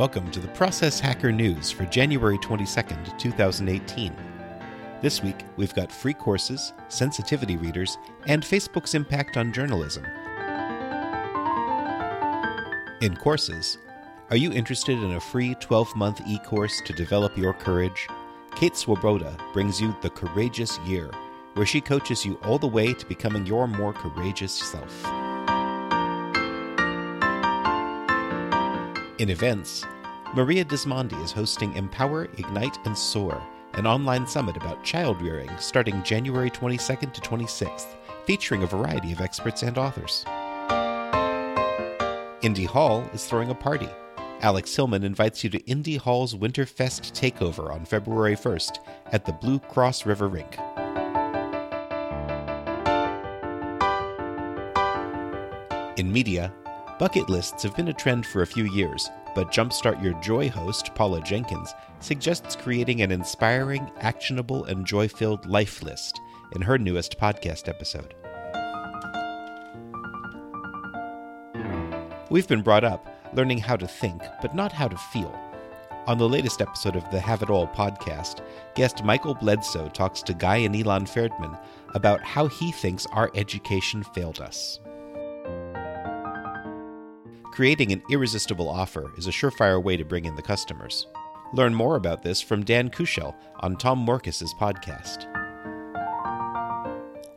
Welcome to the Process Hacker News for January 22nd, 2018. This week, we've got free courses, sensitivity readers, and Facebook's impact on journalism. In courses, are you interested in a free 12 month e course to develop your courage? Kate Swoboda brings you The Courageous Year, where she coaches you all the way to becoming your more courageous self. In events, Maria Dismondi is hosting Empower, Ignite, and Soar, an online summit about child rearing starting January 22nd to 26th, featuring a variety of experts and authors. Indy Hall is throwing a party. Alex Hillman invites you to Indy Hall's Winterfest takeover on February 1st at the Blue Cross River Rink. In media, Bucket lists have been a trend for a few years, but Jumpstart Your Joy host, Paula Jenkins, suggests creating an inspiring, actionable, and joy filled life list in her newest podcast episode. We've been brought up learning how to think, but not how to feel. On the latest episode of the Have It All podcast, guest Michael Bledsoe talks to Guy and Elon Ferdman about how he thinks our education failed us. Creating an irresistible offer is a surefire way to bring in the customers. Learn more about this from Dan Kuschell on Tom Morkes's podcast.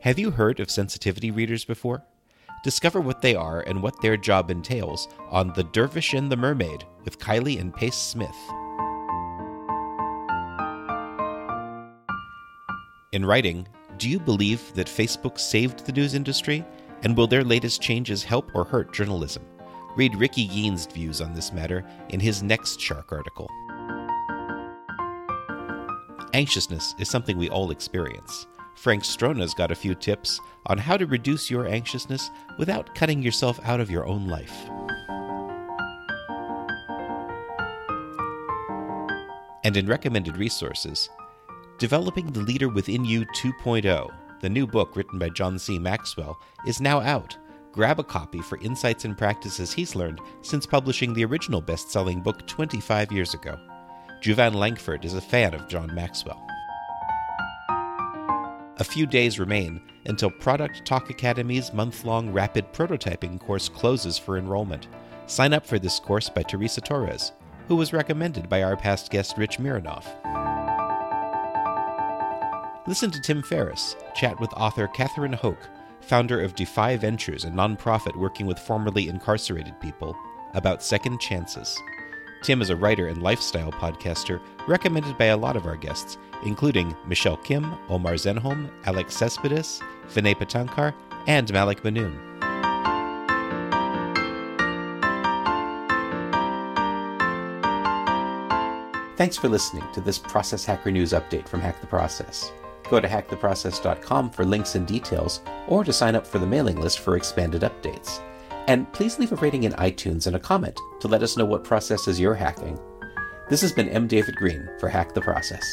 Have you heard of sensitivity readers before? Discover what they are and what their job entails on The Dervish and the Mermaid with Kyeli and Pace Smith. In writing, do you believe that Facebook saved the news industry? And will their latest changes help or hurt journalism? Read Ricky Yean's views on this matter in his next Shark article. Anxiousness is something we all experience. Frank Strona's got a few tips on how to reduce your anxiousness without cutting yourself out of your own life. And in recommended resources, Developing the Leader Within You 2.0, the new book written by John C. Maxwell, is now out grab a copy for insights and practices he's learned since publishing the original best selling book 25 years ago. Juvan Langford is a fan of John Maxwell. A few days remain until Product Talk Academy's month long rapid prototyping course closes for enrollment. Sign up for this course by Teresa Torres, who was recommended by our past guest Rich Mironov. Listen to Tim Ferriss chat with author Catherine Hoke founder of Defy Ventures, a nonprofit working with formerly incarcerated people, about second chances. Tim is a writer and lifestyle podcaster recommended by a lot of our guests, including Michelle Kim, Omar Zenhom, Alex Cespedes, Vinay Patankar, and Malik Manoon. Thanks for listening to this Process Hacker News update from Hack the Process. Go to hacktheprocess.com for links and details, or to sign up for the mailing list for expanded updates. And please leave a rating in iTunes and a comment to let us know what processes you're hacking. This has been M. David Green for Hack the Process.